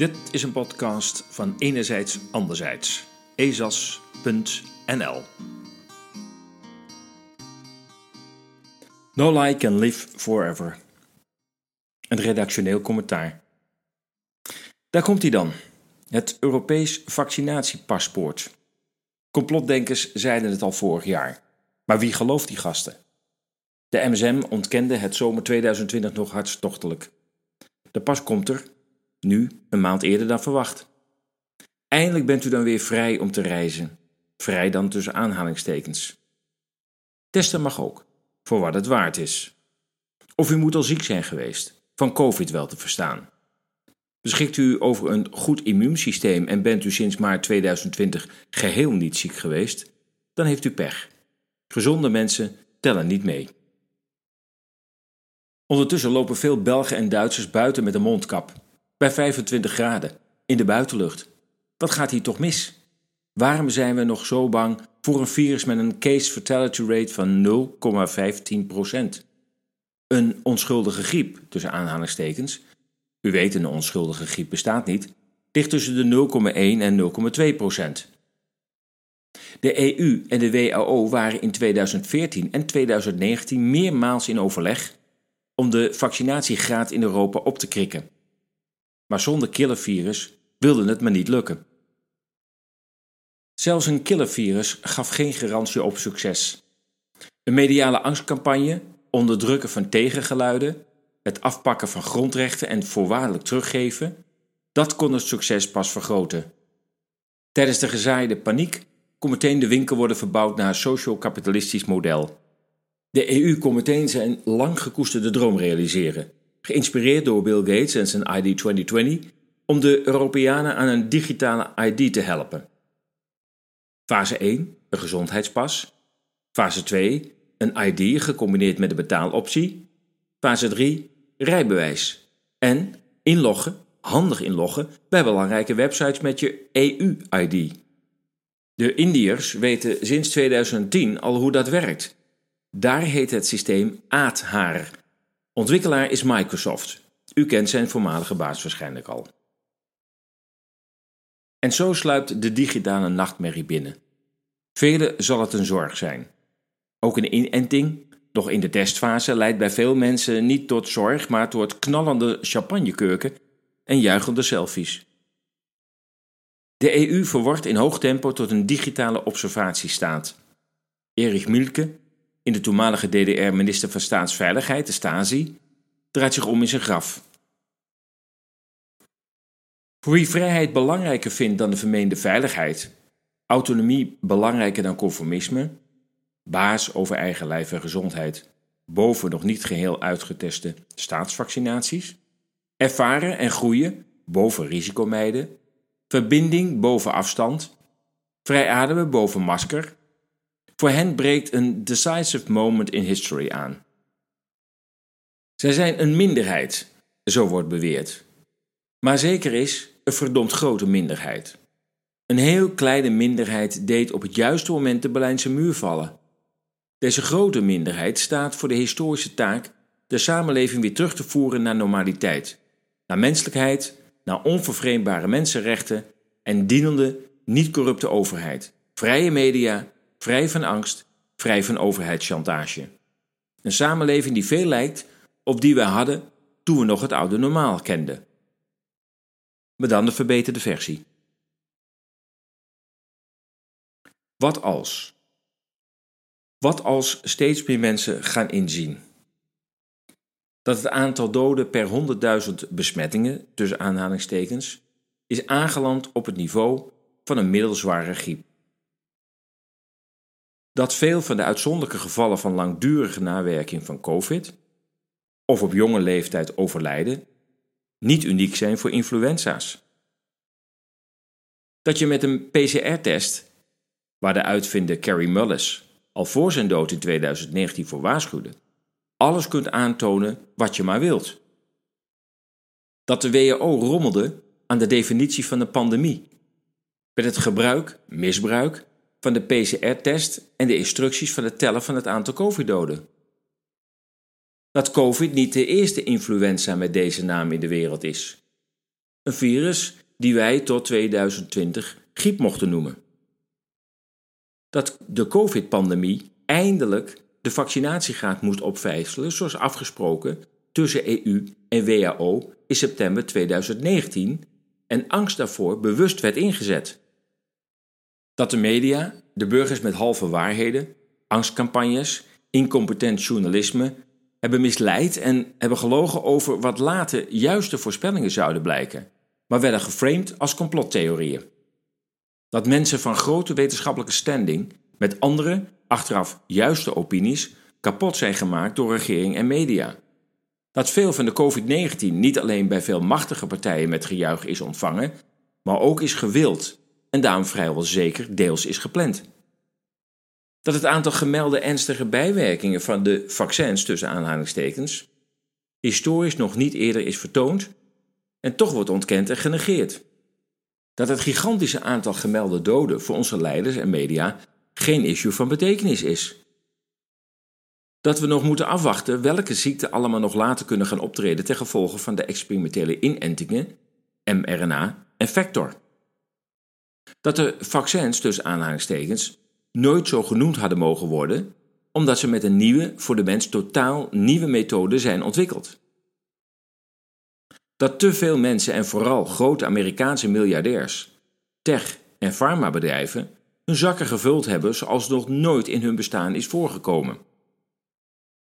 Dit is een podcast van Enerzijds Anderzijds. ezas.nl No lie can live forever. Een redactioneel commentaar. Daar komt hij dan. Het Europees vaccinatiepaspoort. Complotdenkers zeiden het al vorig jaar. Maar wie gelooft die gasten? De MSM ontkende het zomer 2020 nog hartstochtelijk. De pas komt er, nu een maand eerder dan verwacht. Eindelijk bent u dan weer vrij om te reizen. Vrij dan tussen aanhalingstekens. Testen mag ook, voor wat het waard is. Of u moet al ziek zijn geweest, van COVID wel te verstaan. Beschikt u over een goed immuunsysteem en bent u sinds maart 2020 geheel niet ziek geweest, dan heeft u pech. Gezonde mensen tellen niet mee. Ondertussen lopen veel Belgen en Duitsers buiten met een mondkap, bij 25 graden, in de buitenlucht. Wat gaat hier toch mis? Waarom zijn we nog zo bang voor een virus met een case fatality rate van 0,15%? Een onschuldige griep, tussen aanhalingstekens, u weet een onschuldige griep bestaat niet, ligt tussen de 0,1 en 0,2%. De EU en de WHO waren in 2014 en 2019 meermaals in overleg om de vaccinatiegraad in Europa op te krikken. Maar zonder killervirus wilde het maar niet lukken. Zelfs een killervirus gaf geen garantie op succes. Een mediale angstcampagne, onderdrukken van tegengeluiden, het afpakken van grondrechten en voorwaardelijk teruggeven, dat kon het succes pas vergroten. Tijdens de gezaaide paniek kon meteen de winkel worden verbouwd naar een socio-kapitalistisch model. De EU kon meteen zijn lang gekoesterde droom realiseren, geïnspireerd door Bill Gates en zijn ID 2020, om de Europeanen aan een digitale ID te helpen. Fase 1, een gezondheidspas. Fase 2, een ID gecombineerd met een betaaloptie. Fase 3, rijbewijs. En inloggen, handig inloggen, bij belangrijke websites met je EU-ID. De Indiërs weten sinds 2010 al hoe dat werkt. Daar heet het systeem Aadhaar. Ontwikkelaar is Microsoft. U kent zijn voormalige baas waarschijnlijk al. En zo sluipt de digitale nachtmerrie binnen. Velen zal het een zorg zijn. Ook een inenting, nog in de testfase, leidt bij veel mensen niet tot zorg, maar tot knallende champagnekurken en juichende selfies. De EU verwordt in hoog tempo tot een digitale observatiestaat. Erich Mielke, in de toenmalige DDR minister van Staatsveiligheid, de Stasi, draait zich om in zijn graf. Voor wie vrijheid belangrijker vindt dan de vermeende veiligheid, autonomie belangrijker dan conformisme, baas over eigen lijf en gezondheid boven nog niet geheel uitgeteste staatsvaccinaties, ervaren en groeien boven risicomijden, verbinding boven afstand, vrij ademen boven masker, voor hen breekt een decisive moment in history aan. Zij zijn een minderheid, zo wordt beweerd. Maar zeker is, een verdomd grote minderheid. Een heel kleine minderheid deed op het juiste moment de Berlijnse muur vallen. Deze grote minderheid staat voor de historische taak de samenleving weer terug te voeren naar normaliteit, naar menselijkheid, naar onvervreemdbare mensenrechten en dienende, niet-corrupte overheid, vrije media, vrij van angst, vrij van overheidschantage. Een samenleving die veel lijkt op die wij hadden toen we nog het oude normaal kenden. Maar dan de verbeterde versie. Wat als? Wat als steeds meer mensen gaan inzien dat het aantal doden per 100.000 besmettingen, tussen aanhalingstekens, is aangeland op het niveau van een middelzware griep. Dat veel van de uitzonderlijke gevallen van langdurige nawerking van COVID of op jonge leeftijd overlijden niet uniek zijn voor influenza's. Dat je met een PCR-test, waar de uitvinder Carrie Mullis al voor zijn dood in 2019 voor waarschuwde, alles kunt aantonen wat je maar wilt. Dat de WHO rommelde aan de definitie van de pandemie, met het gebruik, misbruik van de PCR-test en de instructies van het tellen van het aantal COVID-doden. Dat COVID niet de eerste influenza met deze naam in de wereld is. Een virus die wij tot 2020 griep mochten noemen. Dat de COVID-pandemie eindelijk de vaccinatiegraad moest opvijzelen, zoals afgesproken tussen EU en WHO in september 2019 en angst daarvoor bewust werd ingezet. Dat de media de burgers met halve waarheden, angstcampagnes, incompetent journalisme hebben misleid en hebben gelogen over wat later juiste voorspellingen zouden blijken, maar werden geframed als complottheorieën. Dat mensen van grote wetenschappelijke standing met andere, achteraf juiste opinies kapot zijn gemaakt door regering en media. Dat veel van de COVID-19 niet alleen bij veel machtige partijen met gejuich is ontvangen, maar ook is gewild en daarom vrijwel zeker deels is gepland. Dat het aantal gemelde ernstige bijwerkingen van de vaccins tussen aanhalingstekens historisch nog niet eerder is vertoond en toch wordt ontkend en genegeerd. Dat het gigantische aantal gemelde doden voor onze leiders en media geen issue van betekenis is. Dat we nog moeten afwachten welke ziekten allemaal nog later kunnen gaan optreden ten gevolge van de experimentele inentingen, mRNA en vector. Dat de vaccins, tussen aanhalingstekens, nooit zo genoemd hadden mogen worden, omdat ze met een nieuwe, voor de mens totaal nieuwe methode zijn ontwikkeld. Dat te veel mensen en vooral grote Amerikaanse miljardairs, tech- en farmabedrijven hun zakken gevuld hebben zoals nog nooit in hun bestaan is voorgekomen.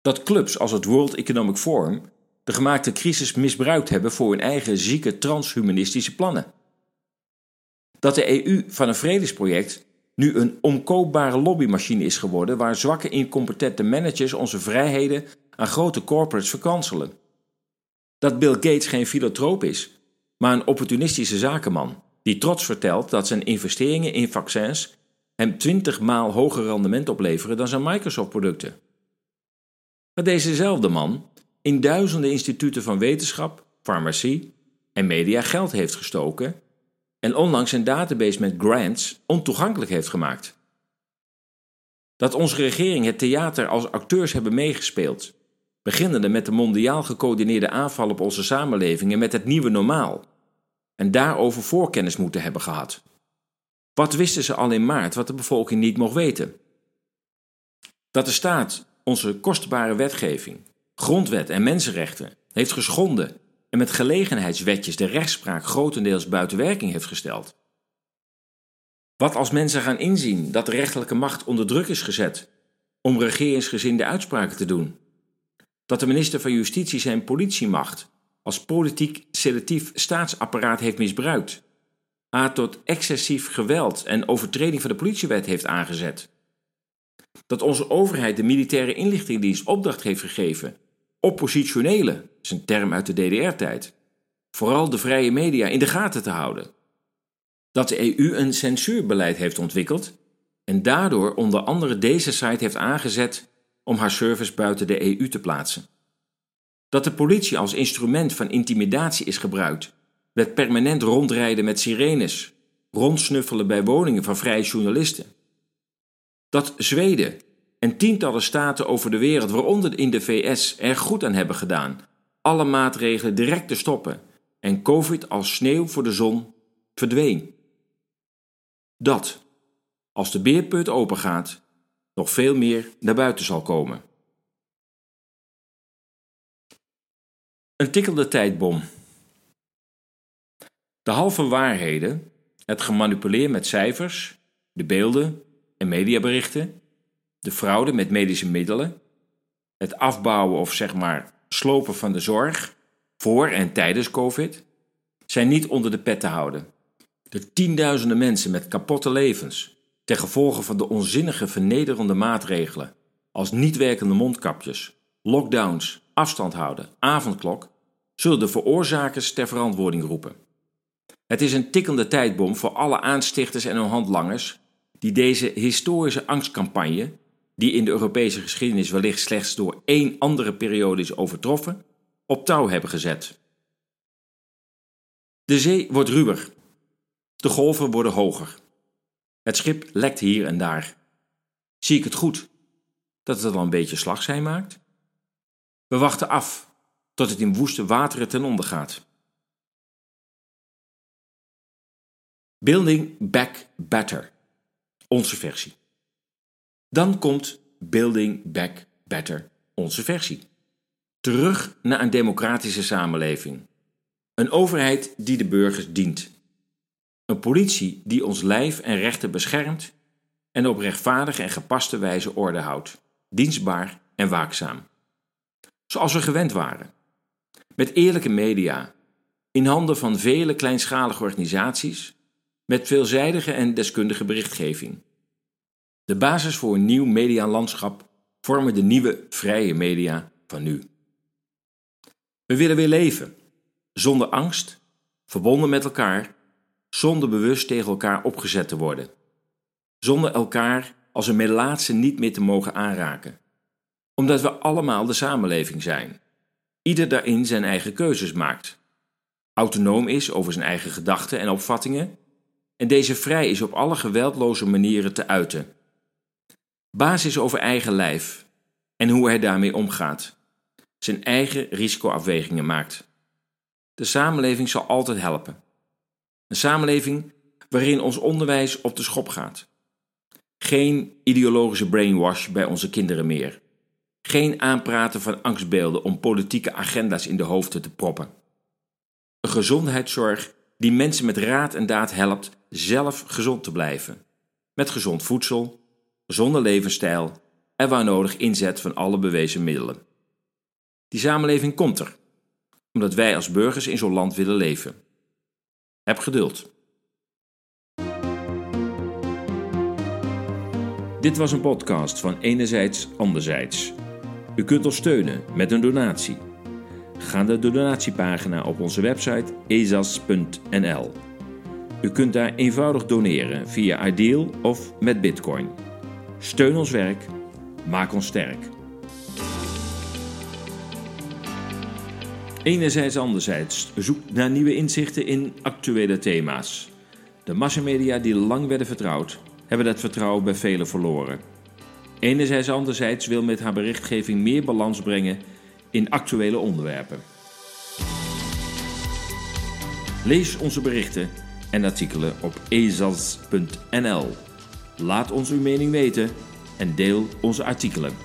Dat clubs als het World Economic Forum de gemaakte crisis misbruikt hebben voor hun eigen zieke transhumanistische plannen. Dat de EU van een vredesproject nu een omkoopbare lobbymachine is geworden waar zwakke incompetente managers onze vrijheden aan grote corporates verkanselen. Dat Bill Gates geen filantroop is, maar een opportunistische zakenman die trots vertelt dat zijn investeringen in vaccins hem 20 maal hoger rendement opleveren dan zijn Microsoft-producten. Dat dezezelfde man in duizenden instituten van wetenschap, farmacie en media geld heeft gestoken en onlangs een database met grants ontoegankelijk heeft gemaakt. Dat onze regering het theater als acteurs hebben meegespeeld, beginnende met de mondiaal gecoördineerde aanval op onze samenlevingen met het nieuwe normaal, en daarover voorkennis moeten hebben gehad. Wat wisten ze al in maart wat de bevolking niet mocht weten? Dat de staat onze kostbare wetgeving, grondwet en mensenrechten heeft geschonden en met gelegenheidswetjes de rechtspraak grotendeels buiten werking heeft gesteld. Wat als mensen gaan inzien dat de rechterlijke macht onder druk is gezet om regeringsgezinde uitspraken te doen? Dat de minister van Justitie zijn politiemacht als politiek selectief staatsapparaat heeft misbruikt, a tot excessief geweld en overtreding van de politiewet heeft aangezet? Dat onze overheid de militaire inlichtingendienst opdracht heeft gegeven oppositionelen, dat een term uit de DDR-tijd, vooral de vrije media in de gaten te houden. Dat de EU een censuurbeleid heeft ontwikkeld en daardoor onder andere deze site heeft aangezet om haar service buiten de EU te plaatsen. Dat de politie als instrument van intimidatie is gebruikt, met permanent rondrijden met sirenes, rondsnuffelen bij woningen van vrije journalisten. Dat Zweden en tientallen staten over de wereld, waaronder in de VS, er goed aan hebben gedaan alle maatregelen direct te stoppen en COVID als sneeuw voor de zon verdween. Dat, als de beerput opengaat, nog veel meer naar buiten zal komen. Een tikkelde tijdbom. De halve waarheden, het gemanipuleer met cijfers, de beelden en mediaberichten, de fraude met medische middelen, het afbouwen of zeg maar slopen van de zorg voor en tijdens COVID zijn niet onder de pet te houden. De tienduizenden mensen met kapotte levens ten gevolge van de onzinnige vernederende maatregelen als niet werkende mondkapjes, lockdowns, afstand houden, avondklok, zullen de veroorzakers ter verantwoording roepen. Het is een tikkende tijdbom voor alle aanstichters en hun handlangers die deze historische angstcampagne die in de Europese geschiedenis wellicht slechts door één andere periode is overtroffen, op touw hebben gezet. De zee wordt ruwer. De golven worden hoger. Het schip lekt hier en daar. Zie ik het goed dat het al een beetje slagzij maakt? We wachten af tot het in woeste wateren ten onder gaat. Building Back Better, onze versie. Dan komt Building Back Better, onze versie. Terug naar een democratische samenleving. Een overheid die de burgers dient. Een politie die ons lijf en rechten beschermt en op rechtvaardige en gepaste wijze orde houdt, dienstbaar en waakzaam. Zoals we gewend waren. Met eerlijke media, in handen van vele kleinschalige organisaties, met veelzijdige en deskundige berichtgeving. De basis voor een nieuw medialandschap vormen de nieuwe vrije media van nu. We willen weer leven, zonder angst, verbonden met elkaar, zonder bewust tegen elkaar opgezet te worden, zonder elkaar als een melaatse niet meer te mogen aanraken, omdat we allemaal de samenleving zijn, ieder daarin zijn eigen keuzes maakt, autonoom is over zijn eigen gedachten en opvattingen en deze vrij is op alle geweldloze manieren te uiten. Basis over eigen lijf en hoe hij daarmee omgaat, zijn eigen risicoafwegingen maakt. De samenleving zal altijd helpen. Een samenleving waarin ons onderwijs op de schop gaat. Geen ideologische brainwash bij onze kinderen meer. Geen aanpraten van angstbeelden om politieke agenda's in de hoofden te proppen. Een gezondheidszorg die mensen met raad en daad helpt zelf gezond te blijven. Met gezond voedsel, gezonde levensstijl en waar nodig inzet van alle bewezen middelen. Die samenleving komt er, omdat wij als burgers in zo'n land willen leven. Heb geduld. Dit was een podcast van Enerzijds Anderzijds. U kunt ons steunen met een donatie. Ga naar de donatiepagina op onze website ezas.nl. U kunt daar eenvoudig doneren via Ideal of met Bitcoin. Steun ons werk, maak ons sterk. Enerzijds, anderzijds zoek naar nieuwe inzichten in actuele thema's. De massamedia die lang werden vertrouwd, hebben dat vertrouwen bij velen verloren. Enerzijds, anderzijds wil met haar berichtgeving meer balans brengen in actuele onderwerpen. Lees onze berichten en artikelen op ezas.nl. Laat ons uw mening weten en deel onze artikelen.